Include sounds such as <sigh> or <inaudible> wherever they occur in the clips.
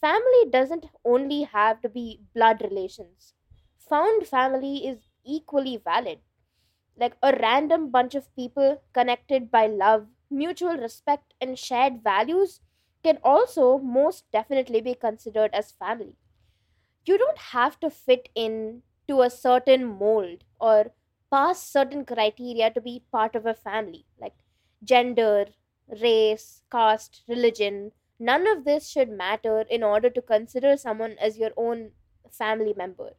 Family doesn't only have to be blood relations. Found family is equally valid. Like a random bunch of people connected by love, mutual respect, and shared values can also most definitely be considered as family. You don't have to fit in to a certain mold or pass certain criteria to be part of a family, like gender, race, caste, religion. None of this should matter in order to consider someone as your own family member.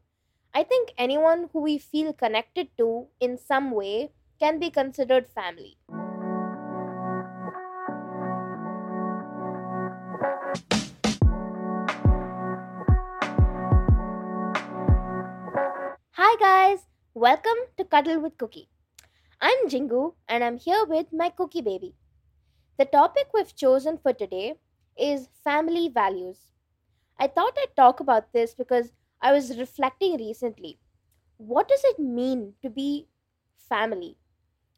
I think anyone who we feel connected to in some way can be considered family. Hi guys, welcome to Cuddle with Cookie. I'm Jingu and I'm here with my cookie baby. The topic we've chosen for today is family values. I thought I'd talk about this because I was reflecting recently. What does it mean to be family?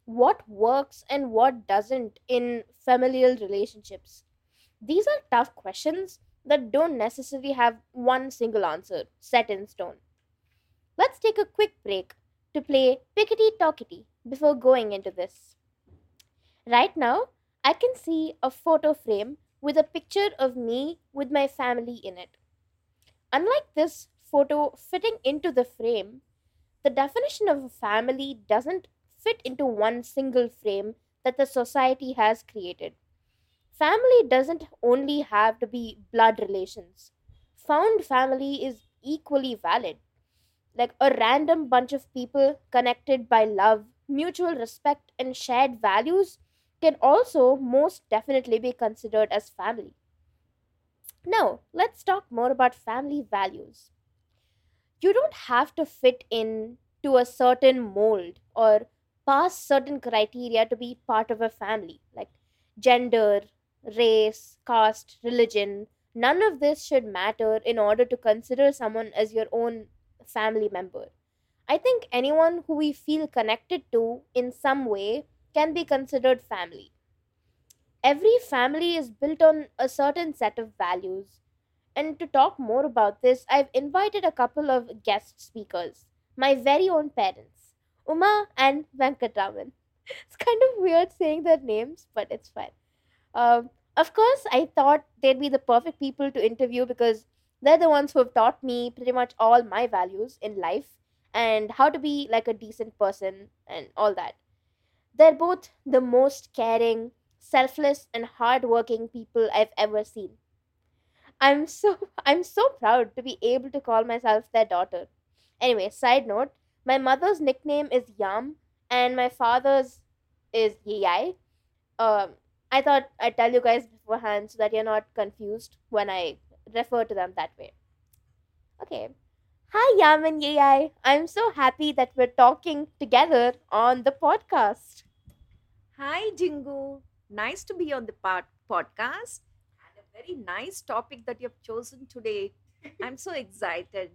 What works and what doesn't in familial relationships? These are tough questions that don't necessarily have one single answer set in stone. Let's take a quick break to play Pickety Talkity before going into this. Right now, I can see a photo frame with a picture of me with my family in it. Unlike this photo fitting into the frame, the definition of a family doesn't fit into one single frame that the society has created. Family doesn't only have to be blood relations. Found family is equally valid like a random bunch of people connected by love, mutual respect, and shared values can also most definitely be considered as family. Now, let's talk more about family values. You don't have to fit in to a certain mold or pass certain criteria to be part of a family, like gender, race, caste, religion. None of this should matter in order to consider someone as your own family member. I think anyone who we feel connected to in some way can be considered family. Every family is built on a certain set of values. And to talk more about this, I've invited a couple of guest speakers, my very own parents, Uma and Venkatraman. <laughs> It's kind of weird saying their names, but it's fine. Um, of course, I thought they'd be the perfect people to interview because they're the ones who have taught me pretty much all my values in life and how to be like a decent person and all that. They're both the most caring, selfless, and hardworking people I've ever seen. I'm <laughs> so I'm so proud to be able to call myself their daughter. Anyway, side note, my mother's nickname is Yam and my father's is Yai. Um, I thought I'd tell you guys beforehand so that you're not confused when I refer to them that way. Okay. Hi, Yam and Yai. I'm so happy that we're talking together on the podcast. Hi, Jingu. Nice to be on the pod- podcast and a very nice topic that you've chosen today. <laughs> I'm so excited.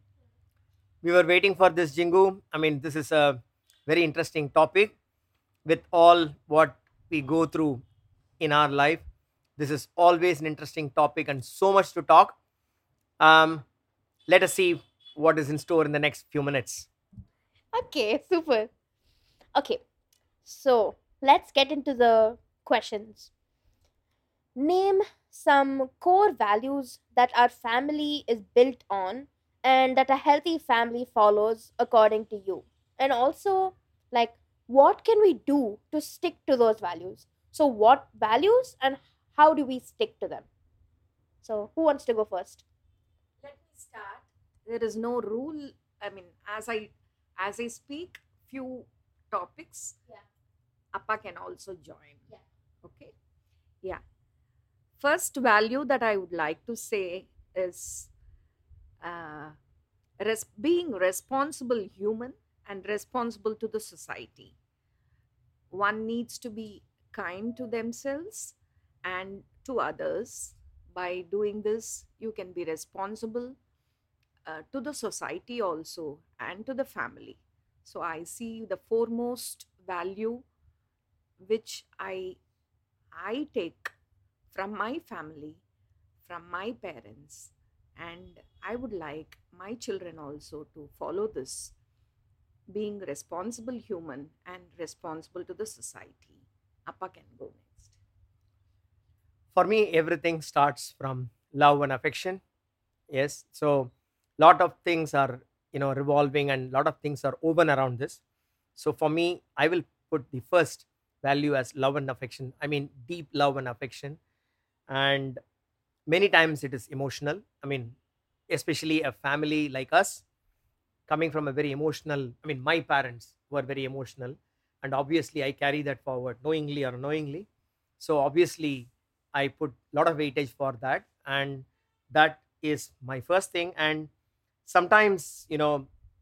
we were waiting for this jingu i mean this is a very interesting topic with all what we go through in our life this is always an interesting topic and so much to talk um let us see what is in store in the next few minutes Okay, super. Okay, so let's get into the questions. Name some core values that our family is built on and that a healthy family follows according to you. And also, like, what can we do to stick to those values? So, what values and how do we stick to them? So, who wants to go first? Let me start. There is no rule. I mean, as I as I speak, few topics, Yeah. Appa can also join. Yeah. Okay. Yeah. First value that I would like to say is uh, res- being responsible human and responsible to the society. One needs to be kind to themselves and to others. By doing this, you can be responsible uh, to the society also and to the family. So I see the foremost value which I I take from my family from my parents, and I would like my children also to follow this being responsible human and responsible to the society. Appa can go next. For me, everything starts from love and affection. Yes. So, lot of things are you know revolving, and lot of things are woven around this. So, for me, I will put the first value as love and affection. I mean, deep love and affection, and many times it is emotional. I mean, especially a family like us coming from a very emotional i mean my parents were very emotional and obviously i carry that forward knowingly or unknowingly so obviously i put a lot of weightage for that and that is my first thing and sometimes you know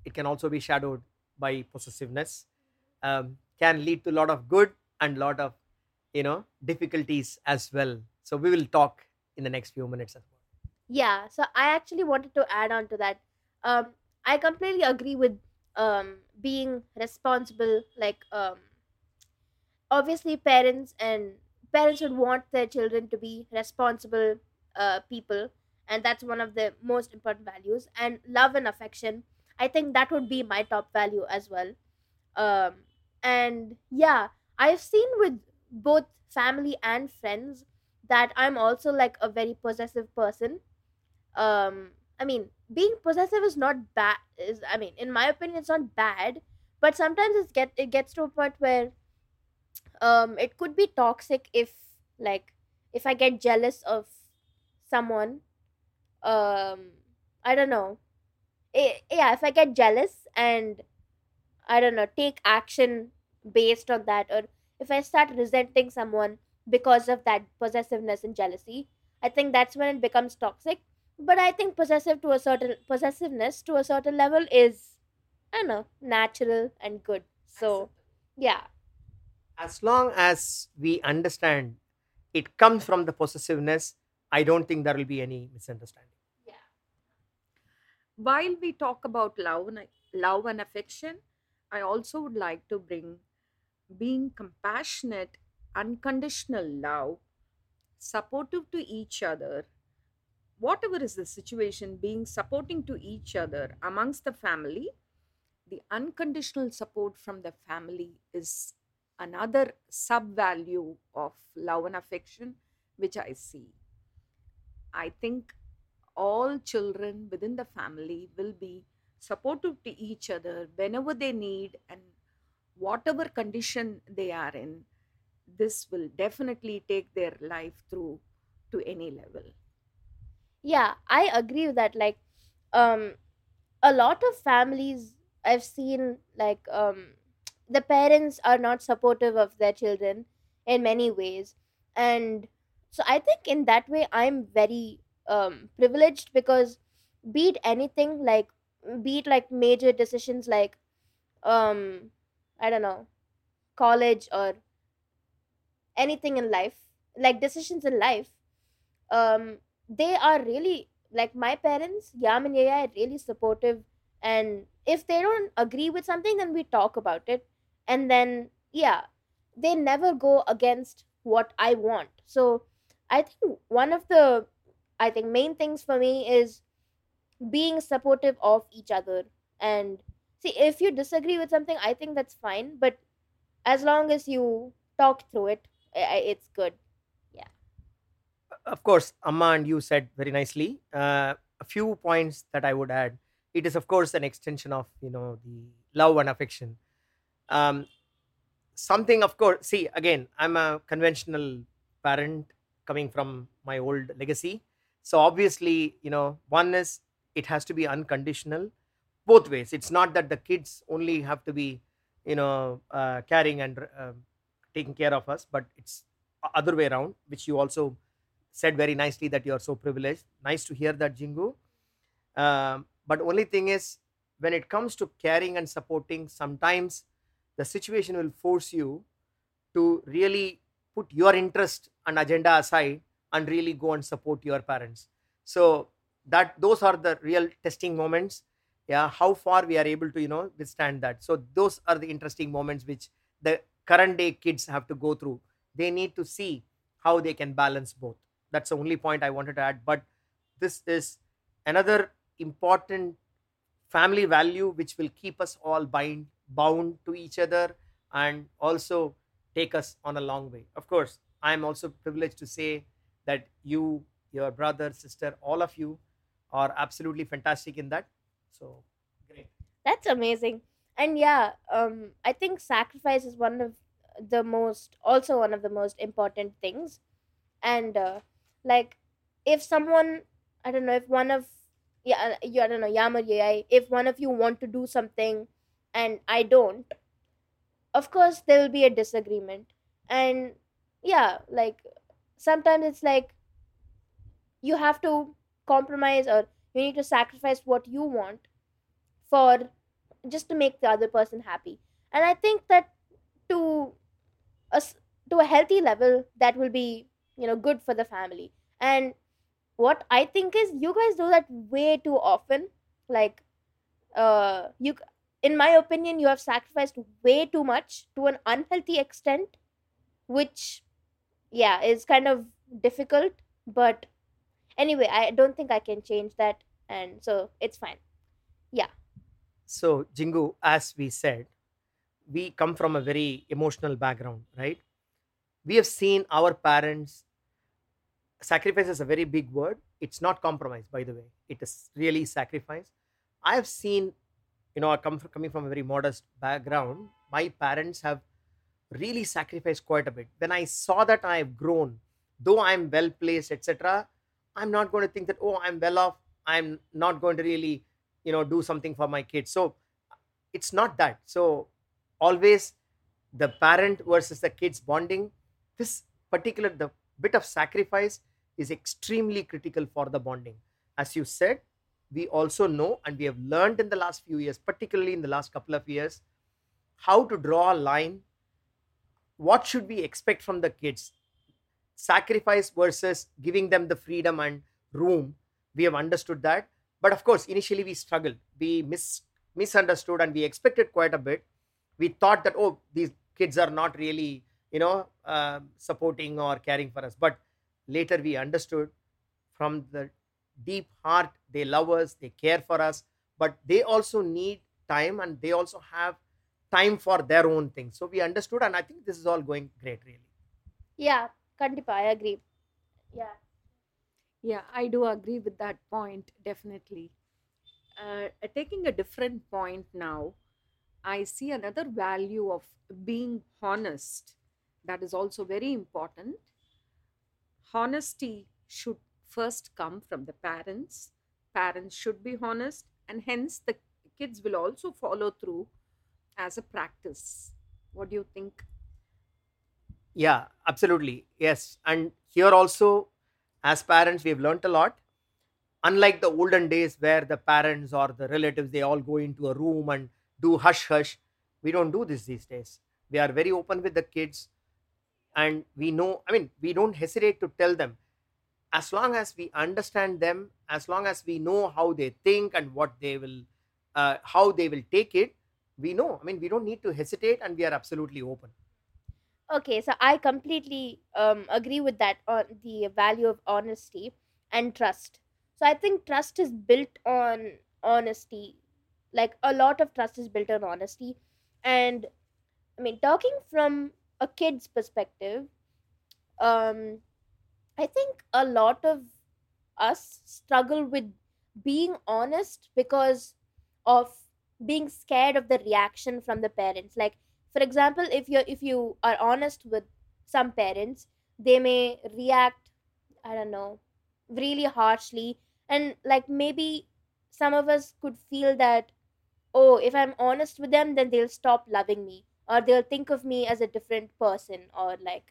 it can also be shadowed by possessiveness um, can lead to a lot of good and a lot of you know difficulties as well so we will talk in the next few minutes as well Yeah, so I actually wanted to add on to that. Um, I completely agree with um being responsible. Like um, obviously parents and parents would want their children to be responsible uh, people and that's one of the most important values. And love and affection i think that would be my top value as well. Um, and yeah i've seen with both family and friends that i'm also like a very possessive person. Um i mean being possessive is not bad is i mean in my opinion it's not bad but sometimes it's get it gets to a point where um it could be toxic if like if i get jealous of someone um i don't know. Eh, yeah if i get jealous and i don't know take action based on that or if i start resenting someone because of that possessiveness and jealousy i think that's when it becomes toxic. But i think possessive to a certain possessiveness to a certain level is i don't know natural and good. So yeah. As long as we understand it comes from the possessiveness i don't think there will be any misunderstanding While we talk about love and, love and affection, I also would like to bring being compassionate, unconditional love, supportive to each other, whatever is the situation, being supporting to each other amongst the family, the unconditional support from the family is another sub value of love and affection, which I see. I think all children within the family will be supportive to each other whenever they need and whatever condition they are in. This will definitely take their life through to any level. yeah i agree with that like um a lot of families i've seen like um the parents are not supportive of their children in many ways and so i think in that way i'm very um privileged because be it anything like be it like major decisions like um i don't know college or anything in life like decisions in life um they are really like my parents yam and yaya are really supportive. And if they don't agree with something then we talk about it. And then yeah they never go against what i want. So i think one of the i think main things for me is being supportive of each other. And see if you disagree with something i think that's fine but as long as you talk through it it's good. Yeah. Of course amma and you said very nicely. Uh, a few points that i would add. It is of course an extension of you know the love and affection. Um, something of course see again i'm a conventional parent coming from my old legacy so obviously you know one is it has to be unconditional both ways. It's not that the kids only have to be you know uh, carrying and uh, taking care of us but it's other way around which you also said very nicely that you are so privileged. Nice to hear that jingu. Um, but only thing is when it comes to caring and supporting sometimes the situation will force you to really put your interest and agenda aside and really go and support your parents. So that those are the real testing moments. Yeah how far we are able to you know withstand that. So those are the interesting moments which the current day kids have to go through. They need to see how they can balance both. That's the only point i wanted to add. But this is another important family value which will keep us all bind bound to each other and also take us on a long way. Of course i am also privileged to say that you your brother sister all of you are absolutely fantastic in that so great That's amazing. And yeah, um, I think sacrifice is one of the most, also one of the most important things. And uh, like, if someone, I don't know, if one of, yeah, you, I don't know, Yam or Yai, if one of you want to do something and I don't, of course there will be a disagreement. And yeah, like sometimes it's like you have to compromise or you need to sacrifice what you want for just to make the other person happy. And i think that to a to a healthy level that will be you know good for the family. And what i think is you guys do that way too often. Like uh you in my opinion you have sacrificed way too much to an unhealthy extent which yeah it's kind of difficult but anyway i don't think i can change that and so it's fine. Yeah. So jingu as we said we come from a very emotional background right? We have seen our parents sacrifice is a very big word. It's not compromise by the way. It is really sacrifice. I have seen you know i come from, coming from a very modest background. My parents have really sacrificed quite a bit. When i saw that i have grown though i'm well placed etc i'm not going to think that oh i'm well off. I'm not going to really you know do something for my kids. So it's not that. So always the parent versus the kids bonding this particular the bit of sacrifice is extremely critical for the bonding. As you said we also know and we have learned in the last few years particularly in the last couple of years how to draw a line what should we expect from the kids? Sacrifice versus giving them the freedom and room. We have understood that. But of course initially we struggled. We mis- misunderstood and we expected quite a bit. We thought that oh these kids are not really you know uh, supporting or caring for us. But later we understood from the deep heart they love us they care for us. But they also need time and they also have time for their own things so we understood and i think this is all going great really yeah kandipa i agree yeah Yeah, I do agree with that point, definitely. Uh, uh, taking a different point now, I see another value of being honest that is also very important. Honesty should first come from the parents. Parents should be honest, and hence the kids will also follow through as a practice. What do you think? yeah absolutely yes and here also as parents we have learnt a lot unlike the olden days where the parents or the relatives they all go into a room and do hush hush we don't do this these days we are very open with the kids and we know i mean we don't hesitate to tell them as long as we understand them as long as we know how they think and what they will uh, how they will take it we know i mean we don't need to hesitate and we are absolutely open Okay, so I completely um, agree with that on the value of honesty and trust. So I think trust is built on honesty. Like a lot of trust is built on honesty. And I mean, talking from a kid's perspective, um, I think a lot of us struggle with being honest because of being scared of the reaction from the parents. Like for example if you if you are honest with some parents they may react i don't know really harshly. And like maybe some of us could feel that oh if i'm honest with them then they'll stop loving me. Or they'll think of me as a different person. Or like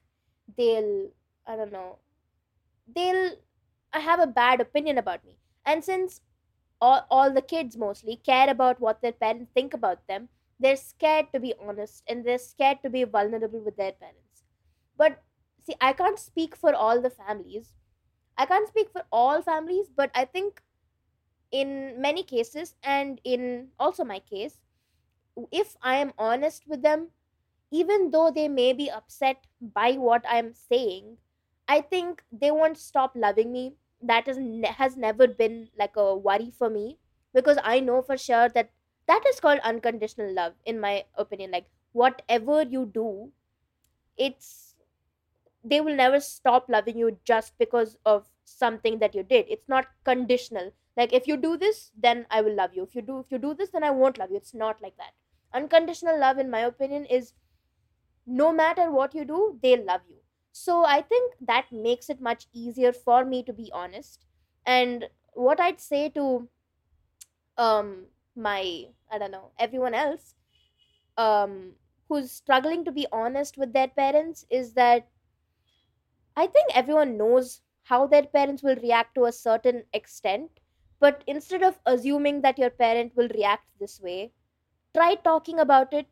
they'll i don't know they'll uh, have a bad opinion about me. And since all, all the kids mostly care about what their parents think about them, they're scared to be honest and they're scared to be vulnerable with their parents. But see, I can't speak for all the families. I can't speak for all families, but I think in many cases, and in also my case, if I am honest with them, even though they may be upset by what I'm saying, I think they won't stop loving me. That is ne- has never been like a worry for me because I know for sure that that is called unconditional love in my opinion. Like whatever you do, it's they will never stop loving you just because of something that you did. It's not conditional. Like if you do this, then I will love you. If you do if you do this, then I won't love you. It's not like that. Unconditional love in my opinion is no matter what you do, they'll love you. So I think that makes it much easier for me to be honest. And what I'd say to um my I don't know, everyone else um who's struggling to be honest with their parents is that I think everyone knows how their parents will react to a certain extent, but instead of assuming that your parent will react this way, try talking about it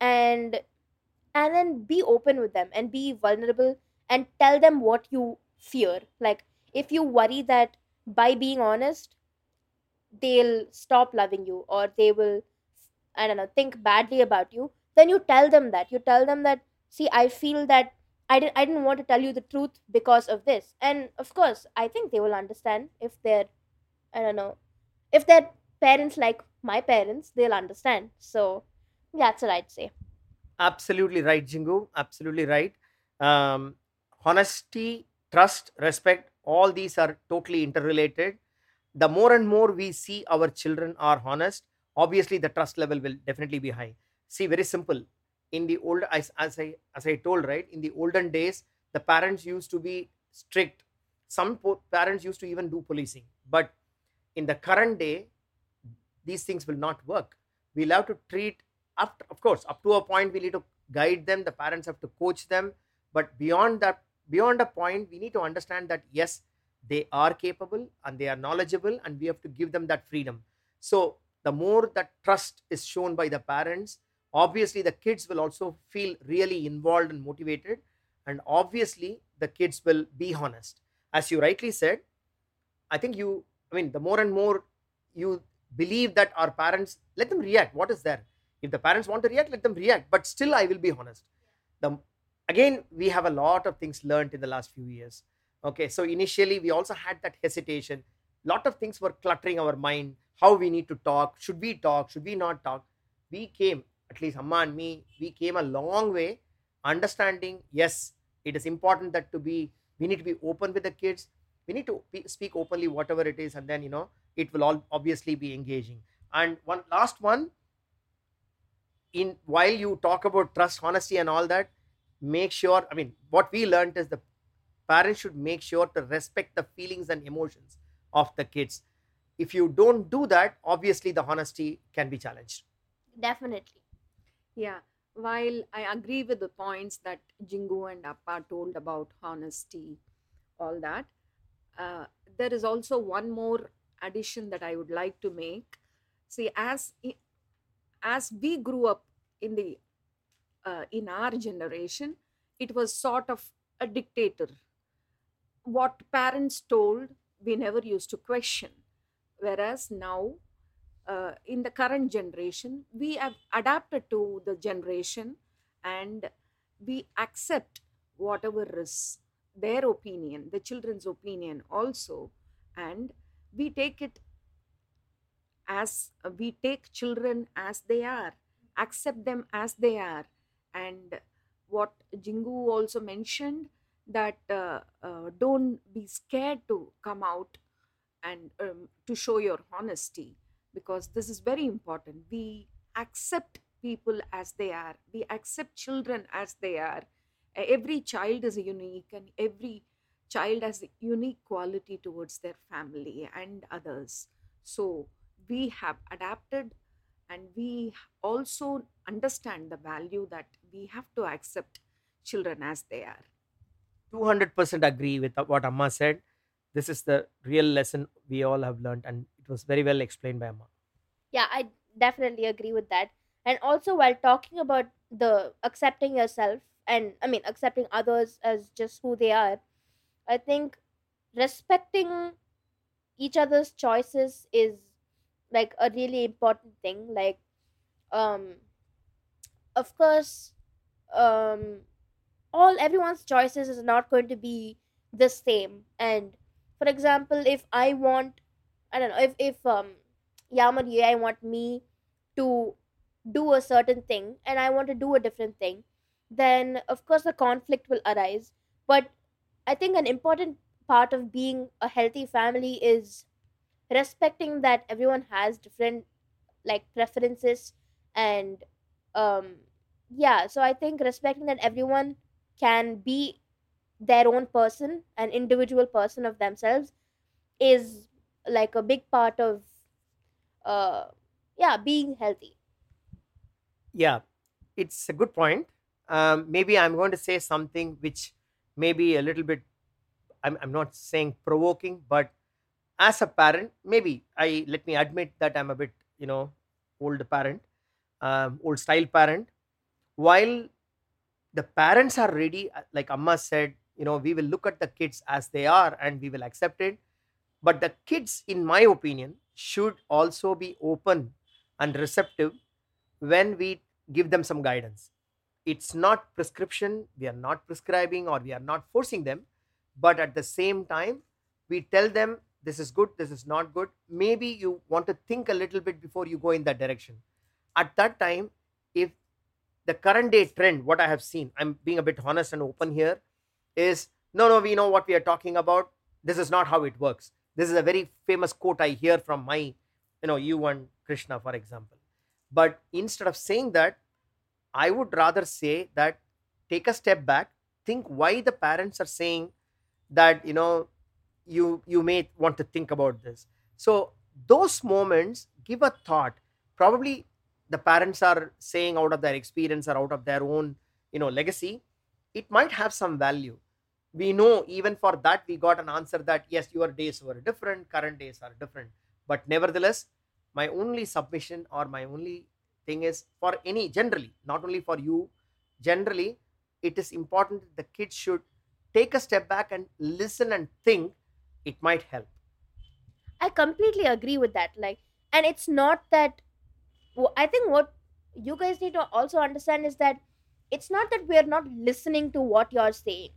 and and then be open with them and be vulnerable and tell them what you fear. Like if you worry that by being honest they'll stop loving you or they will i don't know think badly about you then you tell them that. You tell them that see i feel that i didn't i didn't want to tell you the truth because of this. And of course i think they will understand if they're i don't know if their parents like my parents they'll understand. So that's what i'd say Absolutely right, Jingu. Absolutely right. Um, honesty, trust, respect, all these are totally interrelated. The more and more we see our children are honest, obviously the trust level will definitely be high. See, very simple. In the old, as, as I as I told, right, in the olden days, the parents used to be strict. Some po- parents used to even do policing. But in the current day, these things will not work. We'll have to treat up of course up to a point we need to guide them the parents have to coach them but beyond that beyond a point we need to understand that yes they are capable and they are knowledgeable and we have to give them that freedom so the more that trust is shown by the parents obviously the kids will also feel really involved and motivated and obviously the kids will be honest as you rightly said I think you, I mean, the more and more you believe that our parents, let them react. What is there? If the parents want to react, let them react. But still, I will be honest. The again, we have a lot of things learned in the last few years. Okay, so initially we also had that hesitation. Lot of things were cluttering our mind. How we need to talk? Should we talk? Should we not talk? We came, at least Amma and me, we came a long way, understanding. Yes, it is important that to be. We need to be open with the kids we need to speak openly whatever it is and then you know it will all obviously be engaging and one last one in while you talk about trust honesty and all that make sure i mean what we learned is the parents should make sure to respect the feelings and emotions of the kids. If you don't do that obviously the honesty can be challenged. Definitely. Yeah, while I agree with the points that Jingu and Appa told about honesty, all that, uh, there is also one more addition that I would like to make. See, as i- as we grew up in the uh, in our generation, it was sort of a dictator. What parents told, we never used to question. Whereas now, uh, in the current generation, we have adapted to the generation and we accept whatever is their opinion, the children's opinion also, and we take it as we take children as they are, accept them as they are. And what Jingu also mentioned that uh, uh, don't be scared to come out and um, to show your honesty because this is very important. We accept people as they are, we accept children as they are. Every child is unique, and every child has a unique quality towards their family and others. So we have adapted and we also understand the value that we have to accept children as they are. 200% agree with what amma said. This is the real lesson we all have learned and it was very well explained by amma. Yeah i definitely agree with that. And also while talking about the accepting yourself and i mean accepting others as just who they are i think respecting each other's choices is like a really important thing like um of course um all everyone's choices is not going to be the same. And for example if i want i don't know if if um yam or yai want me to do a certain thing and i want to do a different thing then of course the conflict will arise. But i think an important part of being a healthy family is respecting that everyone has different like preferences and um yeah so i think respecting that everyone can be their own person an individual person of themselves is like a big part of uh yeah being healthy Yeah, it's a good point. Um, maybe I'm going to say something which may be a little bit, I'm, I'm not saying provoking, but as a parent, maybe I let me admit that I'm a bit, you know, old parent, um, old style parent. While the parents are ready, uh, like Amma said, you know, we will look at the kids as they are and we will accept it. But the kids, in my opinion, should also be open and receptive when we give them some guidance. It's not prescription, we are not prescribing or we are not forcing them, but at the same time, we tell them this is good, this is not good. Maybe you want to think a little bit before you go in that direction. At that time, if the current day trend, what I have seen, I'm being a bit honest and open here, is no, no, we know what we are talking about. This is not how it works. This is a very famous quote I hear from my, you know, you and Krishna, for example. But instead of saying that, I would rather say that take a step back, think why the parents are saying that, you know, you you may want to think about this. So those moments give a thought. Probably the parents are saying out of their experience or out of their own, you know, legacy, it might have some value. We know even for that we got an answer that yes, your days were different, current days are different. But nevertheless, my only submission or my only thing is for any generally not only for you generally it is important that the kids should take a step back and listen and think it might help. I completely agree with that like and it's not that i think what you guys need to also understand is that it's not that we're not listening to what you're saying.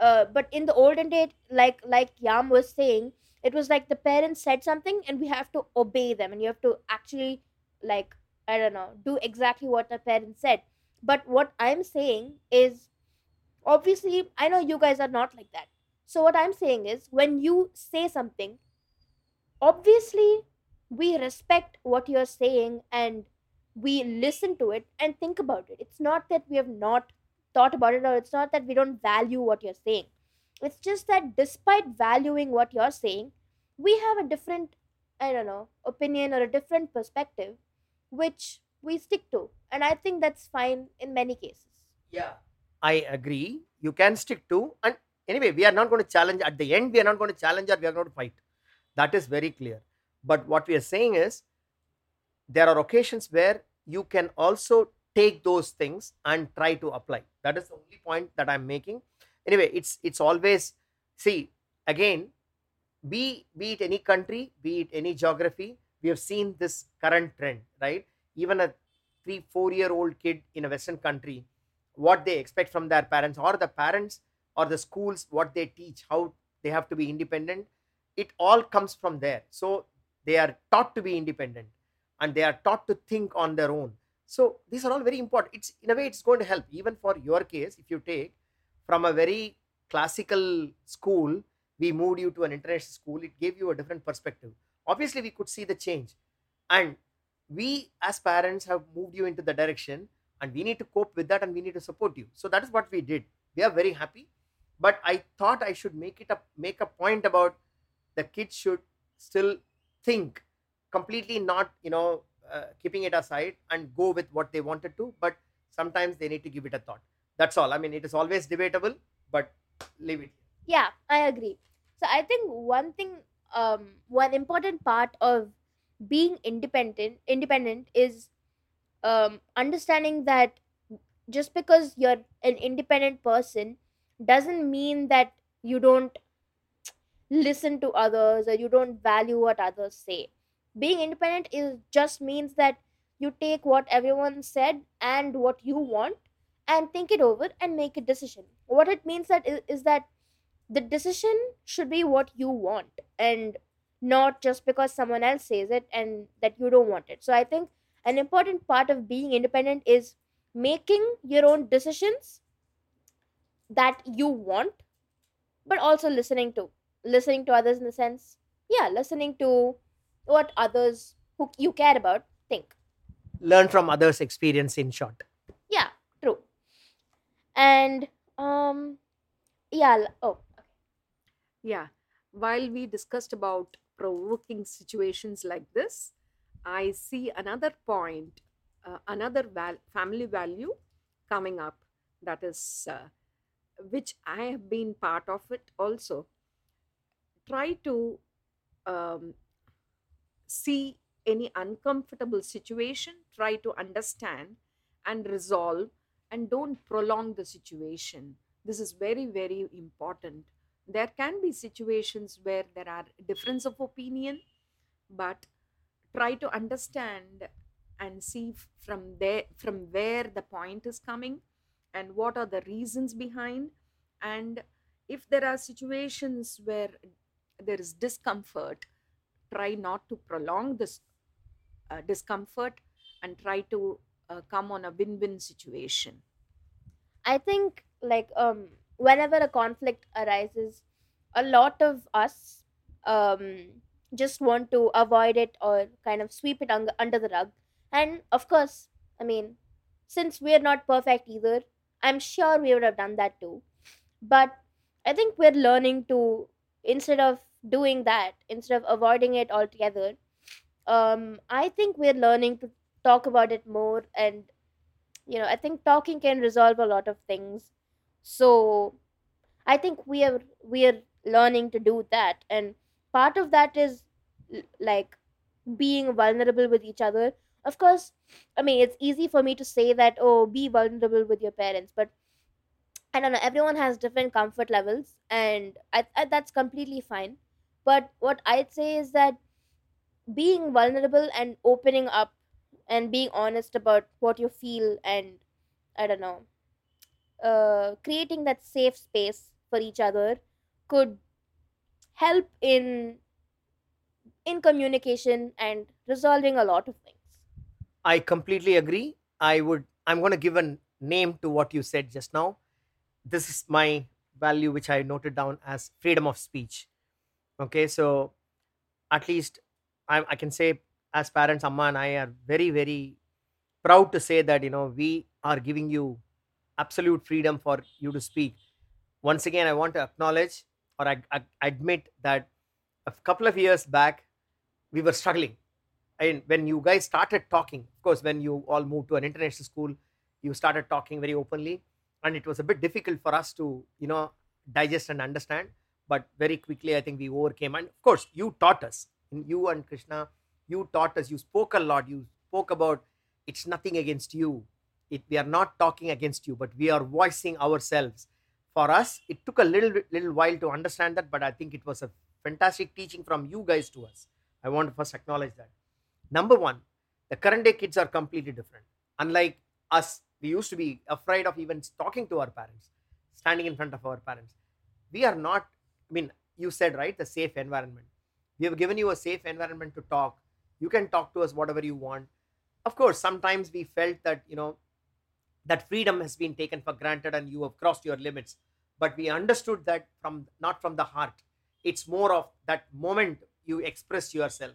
Uh, but in the olden day like like yam was saying it was like the parents said something and we have to obey them and you have to actually like i don't know do exactly what the parents said. But what i'm saying is obviously i know you guys are not like that so what i'm saying is when you say something obviously we respect what you're saying and we listen to it and think about it. It's not that we have not thought about it or it's not that we don't value what you're saying. It's just that despite valuing what you're saying we have a different i don't know opinion or a different perspective which we stick to. And i think that's fine in many cases. Yeah. I agree. You can stick to and anyway we are not going to challenge at the end we are not going to challenge or we are going to fight. That is very clear. But what we are saying is there are occasions where you can also take those things and try to apply. That is the only point that i'm making. Anyway it's it's always see again be be it any country be it any geography we have seen this current trend right? Even a 3 4 year old kid in a western country what they expect from their parents or the parents or the schools what they teach how they have to be independent it all comes from there. So they are taught to be independent and they are taught to think on their own. So these are all very important. It's in a way it's going to help. Even for your case if you take from a very classical school we moved you to an international school it gave you a different perspective. Obviously we could see the change. And we as parents have moved you into the direction and we need to cope with that and we need to support you. So that is what we did. We are very happy but i thought i should make it up make a point about the kids should still think completely not you know uh, keeping it aside and go with what they wanted to but sometimes they need to give it a thought. That's all. I mean it is always debatable but leave it yeah i agree. So i think one thing um one important part of being independent independent is um understanding that just because you're an independent person doesn't mean that you don't listen to others or you don't value what others say. Being independent is just means that you take what everyone said and what you want and think it over and make a decision. What it means that is, is that the decision should be what you want and not just because someone else says it and that you don't want it. So i think an important part of being independent is making your own decisions that you want but also listening to listening to others in the sense yeah listening to what others who you care about think. Learn from others experience in short. Yeah true. And um yeah oh Yeah. While we discussed about provoking situations like this, I see another point, uh, another val- family value coming up that is, uh, which I have been part of it also. Try to um, see any uncomfortable situation, try to understand and resolve, and don't prolong the situation. This is very, very important. There can be situations where there are difference of opinion, but try to understand and see from there from where the point is coming and what are the reasons behind. And if there are situations where there is discomfort try not to prolong this uh, discomfort and try to uh, come on a win-win situation. I think like um whenever a conflict arises a lot of us um just want to avoid it or kind of sweep it un- under the rug. And of course i mean since we're not perfect either i'm sure we would have done that too. But i think we're learning to instead of doing that instead of avoiding it altogether um i think we're learning to talk about it more and you know i think talking can resolve a lot of things. So i think we are we are learning to do that. And part of that is like being vulnerable with each other of course i mean it's easy for me to say that oh be vulnerable with your parents but i don't know everyone has different comfort levels and I, I, that's completely fine. But what i'd say is that being vulnerable and opening up and being honest about what you feel and i don't know uh, creating that safe space for each other could help in in communication and resolving a lot of things i completely agree. I would i'm going to give a name to what you said just now. This is my value which i noted down as freedom of speech. Okay so at least I, I can say as parents amma and i are very very proud to say that you know we are giving you absolute freedom for you to speak. Once again i want to acknowledge or I, I admit that a couple of years back we were struggling and when you guys started talking of course when you all moved to an international school you started talking very openly. And it was a bit difficult for us to you know digest and understand. But very quickly i think we overcame. And of course you taught us. You and krishna you taught us. You spoke a lot. You spoke about it's nothing against you. It we are not talking against you but we are voicing ourselves. For us it took a little little while to understand that but i think it was a fantastic teaching from you guys to us. I want to first acknowledge that number one the current day kids are completely different. Unlike us we used to be afraid of even talking to our parents standing in front of our parents. We are not i mean you said right the safe environment. We have given you a safe environment to talk. You can talk to us whatever you want. Of course sometimes we felt that you know that freedom has been taken for granted and you have crossed your limits. But we understood that from not from the heart. It's more of that moment you express yourself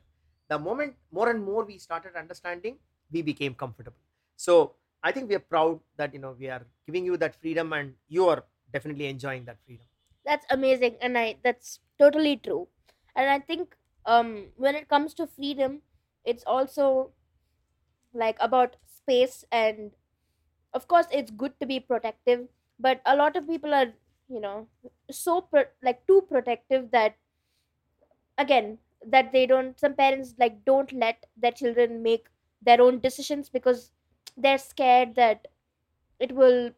the moment more and more we started understanding we became comfortable. So i think we are proud that you know we are giving you that freedom and you are definitely enjoying that freedom. That's amazing and i that's totally true. And i think um when it comes to freedom it's also like about space and of course it's good to be protective but a lot of people are you know so pro- like too protective that again that they don't some parents like don't let their children make their own decisions because they're scared that it will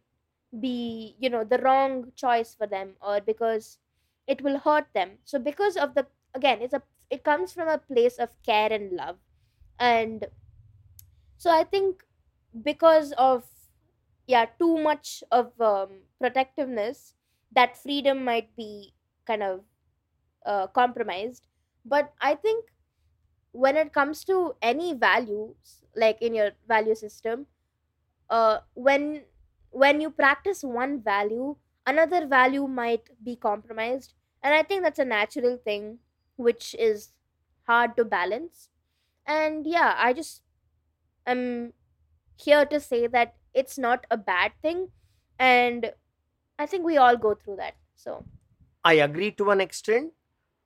be you know the wrong choice for them or because it will hurt them. So because of the again it's a it comes from a place of care and love. And so i think because of yeah too much of um, protectiveness that freedom might be kind of uh, compromised but i think when it comes to any values like in your value system uh, when when you practice one value another value might be compromised. And i think that's a natural thing which is hard to balance. And yeah i just am here to say that it's not a bad thing. And i think we all go through that. So I agree to an extent,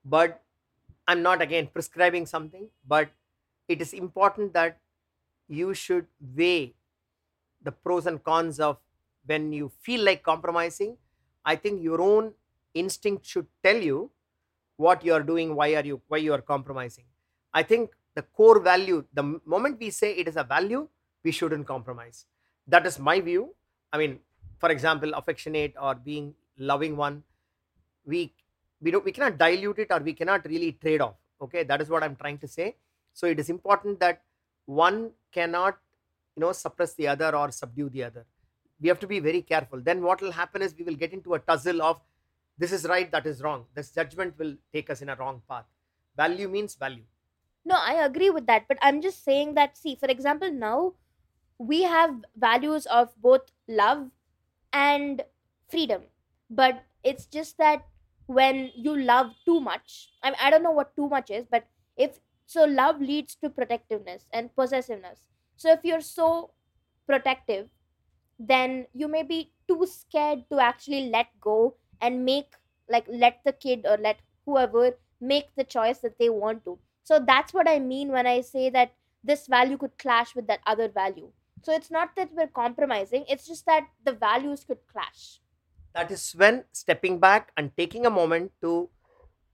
but I'm not again prescribing something, but it is important that you should weigh the pros and cons of when you feel like compromising. I think your own instinct should tell you what you are doing, why are you why you are compromising. I think the core value, the moment we say it is a value, we shouldn't compromise. That is my view. I mean, for example, affectionate or being loving one we we don't we cannot dilute it or we cannot really trade off okay? That is what i'm trying to say. So it is important that one cannot you know suppress the other or subdue the other. We have to be very careful. Then what will happen is we will get into a tussle of this is right that is wrong. This judgment will take us in a wrong path. Value means value. No i agree with that but i'm just saying that see for example now we have values of both love and freedom but it's just that when you love too much. I, mean, I don't know what too much is but if so love leads to protectiveness and possessiveness. So if you're so protective then you may be too scared to actually let go and make like let the kid or let whoever make the choice that they want to. So that's what i mean when i say that this value could clash with that other value. So it's not that we're compromising it's just that the values could clash that is when stepping back and taking a moment to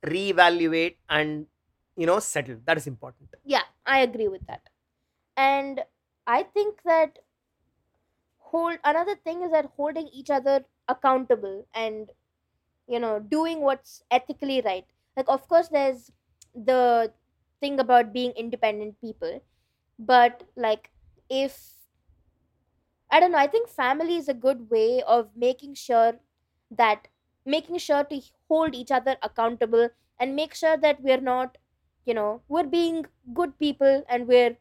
reevaluate and you know settle. That is important. Yeah i agree with that. And i think that hold another thing is that holding each other accountable and you know doing what's ethically right. Like of course there's the thing about being independent people but like if i don't know i think family is a good way of making sure that making sure to hold each other accountable and make sure that we're not you know we're being good people and we're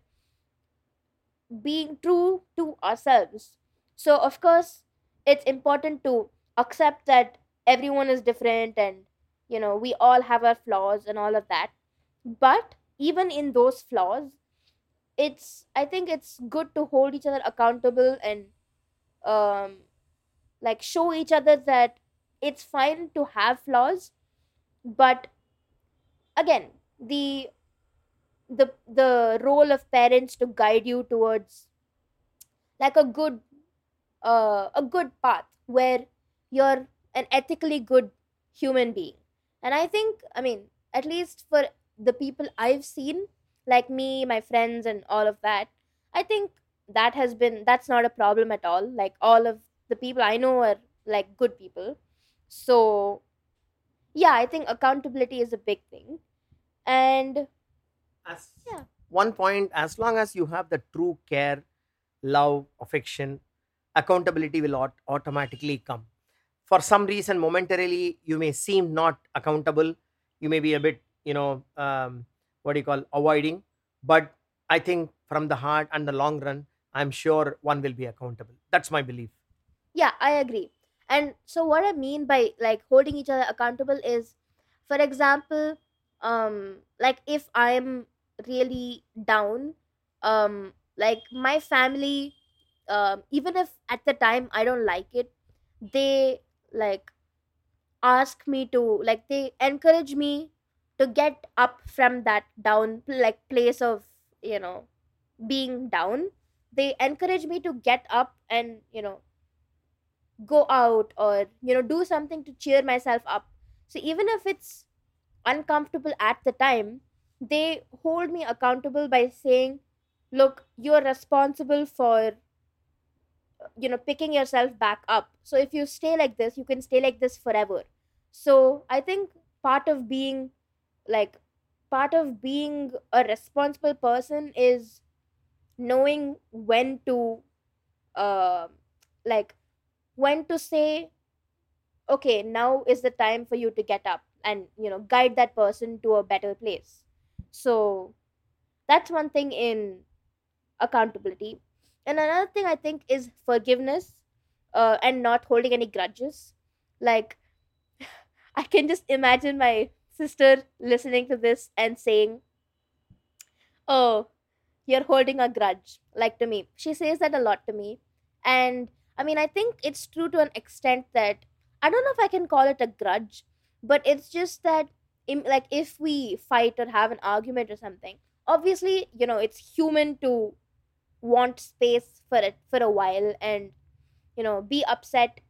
being true to ourselves. So of course it's important to accept that everyone is different and you know we all have our flaws and all of that. But even in those flaws it's i think it's good to hold each other accountable and um like show each other that it's fine to have flaws but again the the the role of parents to guide you towards like a good uh, a good path where you're an ethically good human being. And i think i mean at least for the people i've seen like me my friends and all of that i think that has been that's not a problem at all. Like all of the people i know are like good people so yeah i think accountability is a big thing. And as yeah. one point as long as you have the true care love affection accountability will aut- automatically come. For some reason momentarily you may seem not accountable. You may be a bit you know um, what do you call avoiding. But i think from the heart and the long run i'm sure one will be accountable. That's my belief. Yeah i agree and so what i mean by like holding each other accountable is for example um like if i'm really down um like my family um even if at the time i don't like it they like ask me to like they encourage me to get up from that down like place of you know being down. They encourage me to get up and you know go out or you know do something to cheer myself up. So even if it's uncomfortable at the time they hold me accountable by saying look you're responsible for you know picking yourself back up. So if you stay like this you can stay like this forever. So i think part of being like part of being a responsible person is knowing when to uh, like when to say okay now is the time for you to get up and you know guide that person to a better place. So that's one thing in accountability. And another thing i think is forgiveness uh, and not holding any grudges. Like <laughs> i can just imagine my sister listening to this and saying oh you're holding a grudge like to me. She says that a lot to me. And i mean i think it's true to an extent that i don't know if i can call it a grudge but it's just that like if we fight or have an argument or something obviously you know it's human to want space for it for a while and you know be upset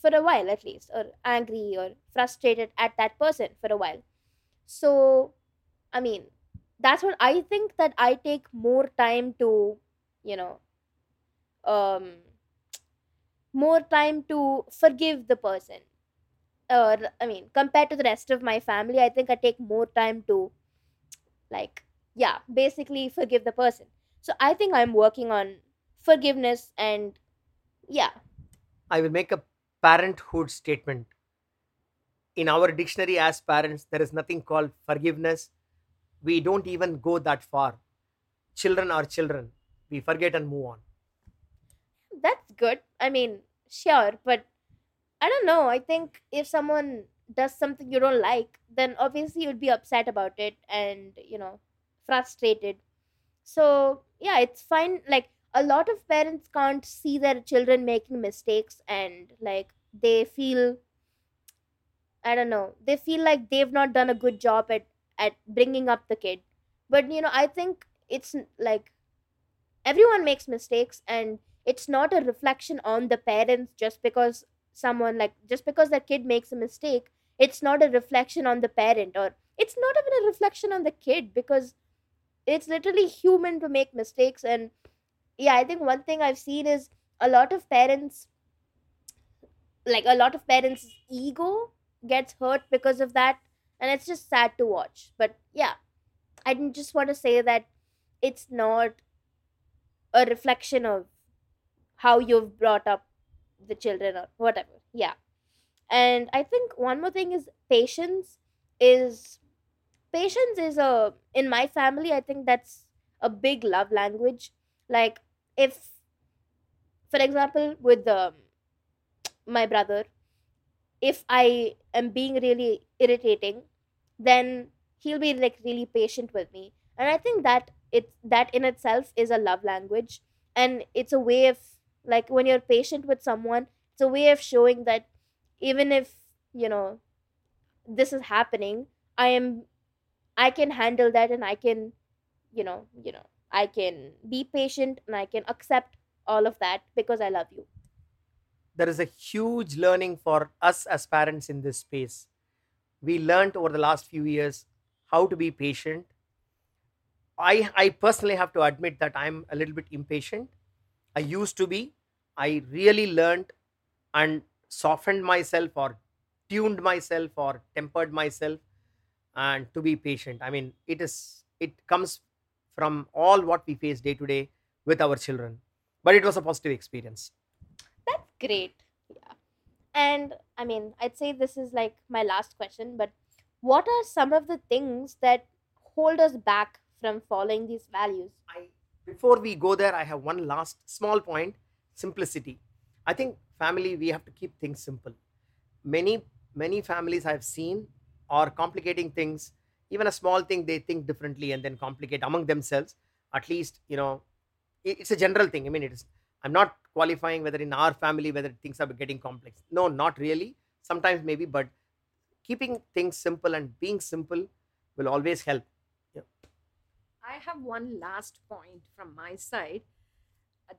for a while at least or angry or frustrated at that person for a while. So i mean that's what i think that i take more time to you know um more time to forgive the person or i mean compared to the rest of my family i think i take more time to like yeah basically forgive the person so i think i'm working on forgiveness and yeah I will make a parenthood statement. In our dictionary, as parents, there is nothing called forgiveness. We don't even go that far. Children are children. We forget and move on. Good i mean sure but i don't know i think if someone does something you don't like then obviously you'd be upset about it and you know frustrated. So yeah it's fine like a lot of parents can't see their children making mistakes and like they feel i don't know they feel like they've not done a good job at at bringing up the kid. But you know i think it's like everyone makes mistakes and it's not a reflection on the parents just because someone like just because the kid makes a mistake it's not a reflection on the parent or it's not even a reflection on the kid because it's literally human to make mistakes and yeah i think one thing i've seen is a lot of parents like a lot of parents ego gets hurt because of that and it's just sad to watch. But yeah i just want to say that it's not a reflection of how you've brought up the children or whatever. Yeah. And i think one more thing is patience is patience is a in my family i think that's a big love language. Like if for example with um, my brother if i am being really irritating then he'll be like really patient with me. And i think that it that in itself is a love language. And it's a way of like when you're patient with someone it's a way of showing that even if you know this is happening i am i can handle that and i can you know you know i can be patient and i can accept all of that because i love you There is a huge learning for us as parents in this space. We learned over the last few years how to be patient. I, I personally have to admit that I'm a little bit impatient. I used to be. I really learned and softened myself or tuned myself or tempered myself and to be patient. I mean it is it comes from all what we face day to day with our children. But it was a positive experience. That's great. Yeah. And i mean i'd say this is like my last question but what are some of the things that hold us back from following these values? I before we go there i have one last small point simplicity. I think family we have to keep things simple. Many many families i've seen are complicating things. Even a small thing they think differently and then complicate among themselves. At least you know it's a general thing. I mean it is i'm not qualifying whether in our family whether things are getting complex. No not really. Sometimes maybe but keeping things simple and being simple will always help. I have one last point from my side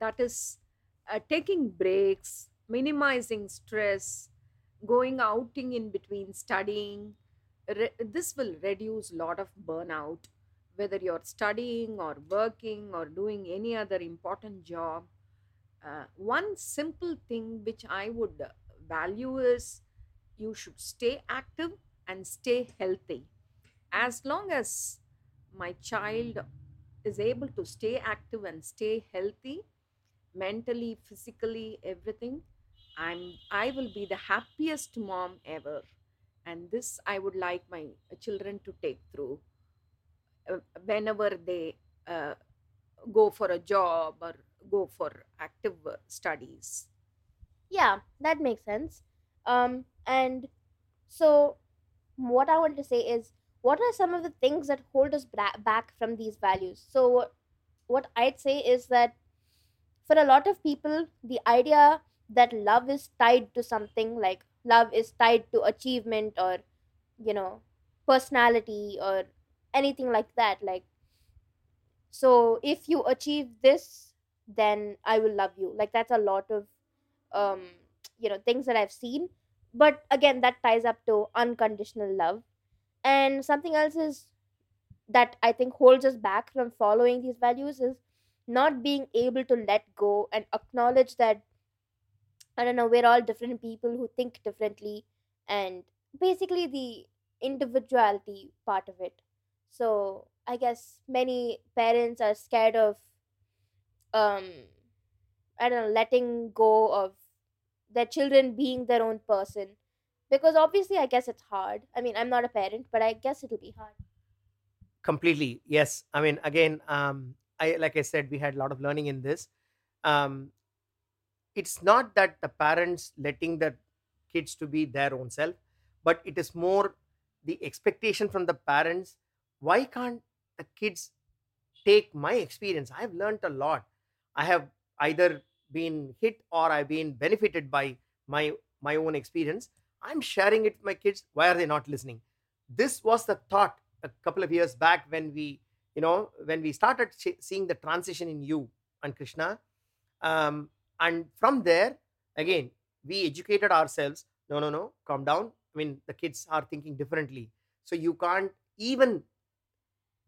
that is uh, taking breaks, minimizing stress, going outing in between studying. Re- this will reduce a lot of burnout, whether you're studying or working or doing any other important job. Uh, one simple thing which I would value is you should stay active and stay healthy. As long as my child is able to stay active and stay healthy mentally physically everything i'm i will be the happiest mom ever. And this i would like my children to take through. Uh, whenever they uh, go for a job or go for active studies. Yeah, that makes sense. Um, and so what I want to say is, what are some of the things that hold us back from these values? So what I'd say is that for a lot of people, the idea that love is tied to something like love is tied to achievement or you know personality or anything like that like so if you achieve this then i will love you. Like that's a lot of um you know things that i've seen. But again that ties up to unconditional love and something else is that i think holds us back from following these values is not being able to let go and acknowledge that i don't know we're all different people who think differently and basically the individuality part of it. So i guess many parents are scared of um i don't know letting go of their children being their own person because obviously i guess it's hard. I mean i'm not a parent but i guess it'll be hard. Completely yes. I mean again um i like i said we had a lot of learning in this. Um it's not that the parents letting the kids to be their own self but it is more the expectation from the parents why can't the kids take my experience? I've learned a lot. I have either been hit or i've been benefited by my my own experience i'm sharing it with my kids. Why are they not listening? This was the thought a couple of years back when we you know when we started sh- seeing the transition in you and krishna. Um, and from there again we educated ourselves. No no no calm down. I mean the kids are thinking differently. So you can't even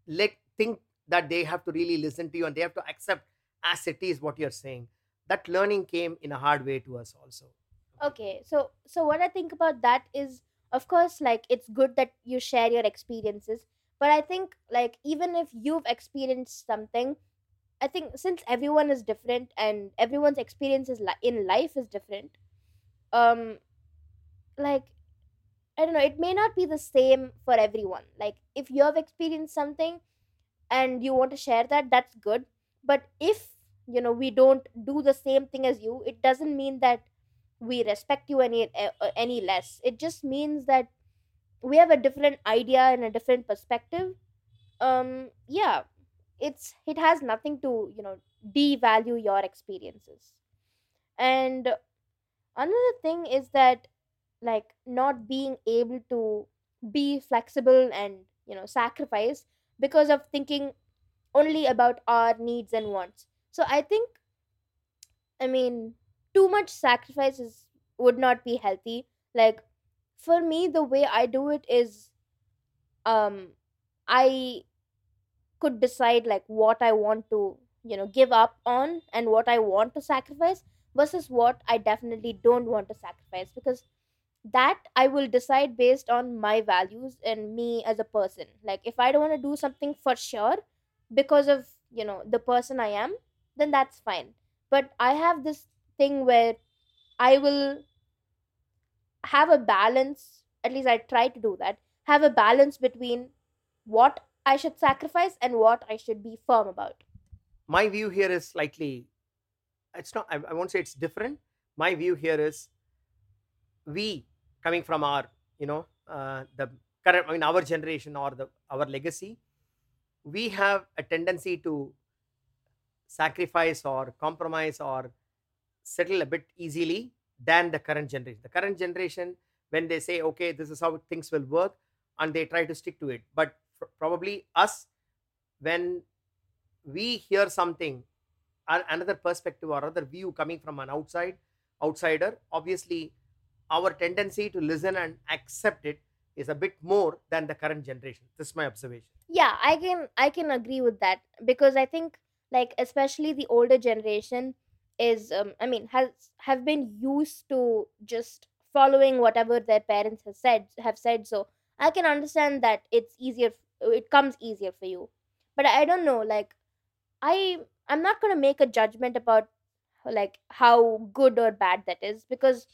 like think that they have to really listen to you and they have to accept as it is what you're saying. That learning came in a hard way to us also okay so so what i think about that is of course like it's good that you share your experiences but i think like even if you've experienced something i think since everyone is different and everyone's experiences li- in life is different um like i don't know it may not be the same for everyone. Like if you have experienced something and you want to share that that's good but if you know we don't do the same thing as you it doesn't mean that we respect you any uh, uh, any less. It just means that we have a different idea and a different perspective. Um yeah it's it has nothing to you know devalue your experiences. And another thing is that like not being able to be flexible and you know sacrifice because of thinking only about our needs and wants. So i think i mean too much sacrifices would not be healthy like for me the way i do it is um i could decide like what i want to you know give up on and what i want to sacrifice versus what i definitely don't want to sacrifice because that I will decide based on my values and me as a person. Like if I don't want to do something for sure because of, you know, the person I am, then that's fine. But I have this thing where I will have a balance, at least I try to do that, have a balance between what I should sacrifice and what I should be firm about. my view here is slightly it's not i, I won't say it's different my view here is we coming from our you know uh, the current i mean our generation or the our legacy we have a tendency to sacrifice or compromise or settle a bit easily than the current generation the current generation when they say okay this is how things will work and they try to stick to it but pr- probably us when we hear something another perspective or other view coming from an outside outsider obviously our tendency to listen and accept it is a bit more than the current generation. This is my observation. Yeah, I can I can agree with that because I think like especially the older generation is um, I mean has have been used to just following whatever their parents have said have said so I can understand that it's easier it comes easier for you. But I don't know like I I'm not going to make a judgment about like how good or bad that is because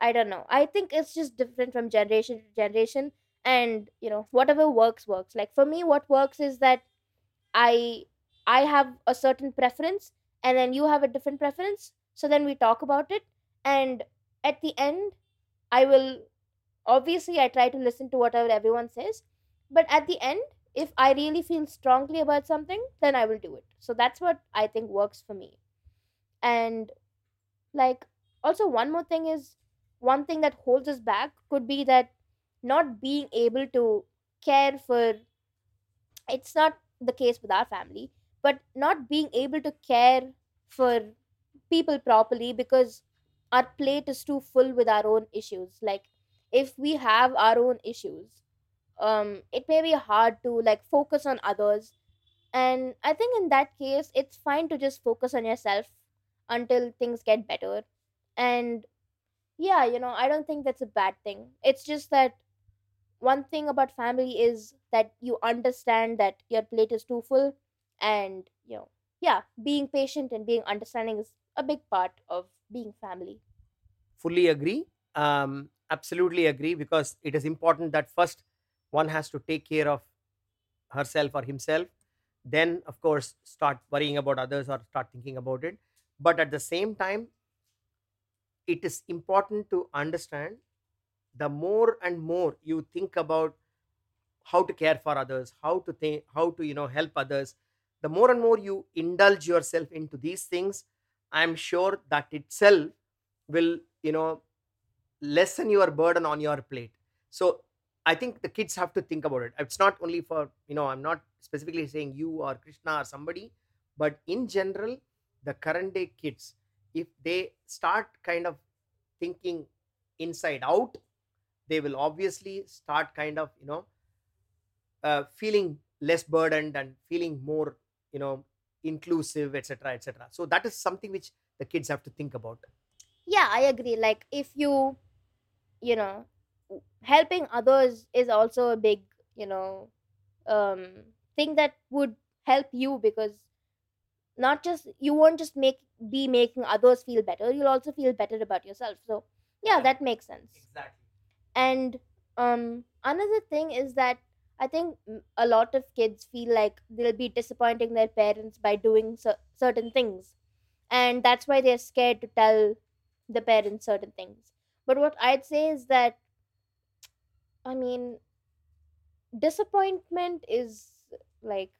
I don't know. I think it's just different from generation to generation and you know whatever works works. Like for me what works is that I I have a certain preference and then you have a different preference. So then we talk about it and at the end I will obviously I try to listen to whatever everyone says, but at the end if I really feel strongly about something, then I will do it. So that's what I think works for me. And like also one more thing is one thing that holds us back could be that not being able to care for it's not the case with our family but not being able to care for people properly because our plate is too full with our own issues. Like if we have our own issues um it may be hard to like focus on others. And i think in that case it's fine to just focus on yourself until things get better. And yeah you know i don't think that's a bad thing. It's just that one thing about family is that you understand that your plate is too full and you know yeah being patient and being understanding is a big part of being family. Fully agree. Um, absolutely agree because it is important that first one has to take care of herself or himself then of course start worrying about others or start thinking about it. But at the same time it is important to understand the more and more you think about how to care for others how to think how to you know help others the more and more you indulge yourself into these things i'm sure that itself will you know lessen your burden on your plate. So i think the kids have to think about it. It's not only for you know i'm not specifically saying you or krishna or somebody but in general the current day kids if they start kind of thinking inside out they will obviously start kind of you know uh, feeling less burdened and feeling more you know inclusive etc etc so that is something which the kids have to think about. Yeah i agree. Like if you you know helping others is also a big you know um thing that would help you because not just you won't just make be making others feel better you'll also feel better about yourself. So yeah. that makes sense. Exactly. And um another thing is that i think mm, a lot of kids feel like they'll be disappointing their parents by doing cer- certain things. And that's why they're scared to tell the parents certain things. But what i'd say is that i mean disappointment is like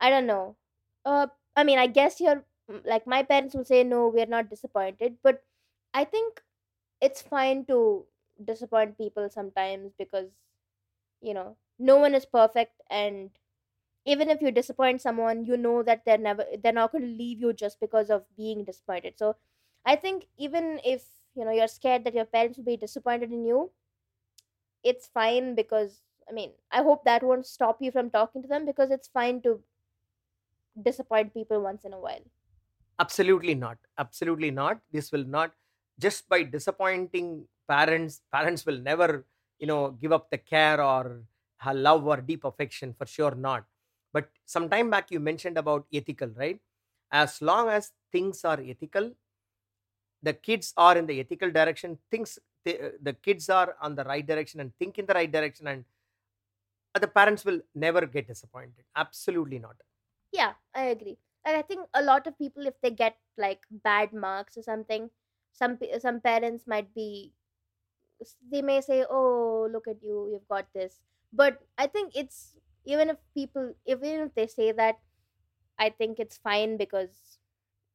i don't know. Uh i mean i guess you're mm, like my parents will say no we're not disappointed. But i think it's fine to disappoint people sometimes because you know no one is perfect and even if you disappoint someone you know that they're never they're not going to leave you just because of being disappointed. So i think even if you know you're scared that your parents will be disappointed in you it's fine because i mean i hope that won't stop you from talking to them because it's fine to disappoint people once in a while. Absolutely not. Absolutely not. This will not just by disappointing parents parents will never you know give up the care or her love or deep affection for sure not. But some time back you mentioned about ethical right? As long as things are ethical the kids are in the ethical direction things the, uh, the kids are on the right direction and think in the right direction and the parents will never get disappointed. Absolutely not. Yeah i agree. And i think a lot of people if they get like bad marks or something some some parents might be they may say oh look at you you've got this. But i think it's even if people even if they say that i think it's fine because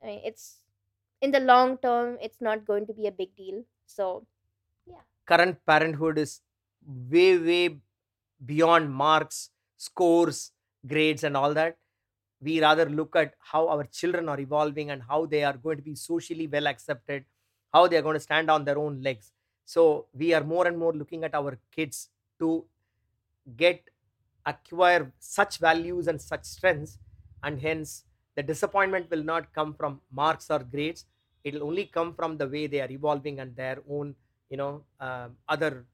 I mean, it's in the long term it's not going to be a big deal. So yeah. Current parenthood is way way beyond marks scores grades and all that. We rather look at how our children are evolving and how they are going to be socially well accepted how they are going to stand on their own legs so we are more and more looking at our kids to get acquire such values and such strengths and hence the disappointment will not come from marks or grades it will only come from the way they are evolving and their own you know um, other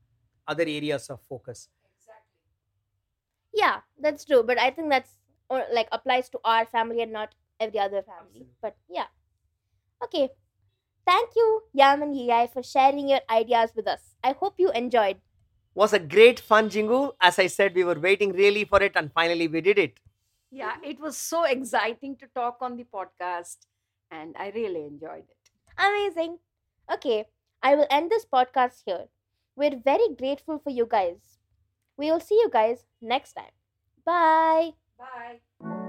other areas of focus Exactly. yeah that's true but i think that's or like applies to our family and not every other family Absolutely. but yeah okay Thank you, Yam and Yai, for sharing your ideas with us. I hope you enjoyed. Was a great fun, Jingu. As I said, we were waiting really for it, and finally we did it. Yeah, it was so exciting to talk on the podcast, and I really enjoyed it. Amazing. Okay, I will end this podcast here. We're very grateful for you guys. We will see you guys next time. Bye. Bye.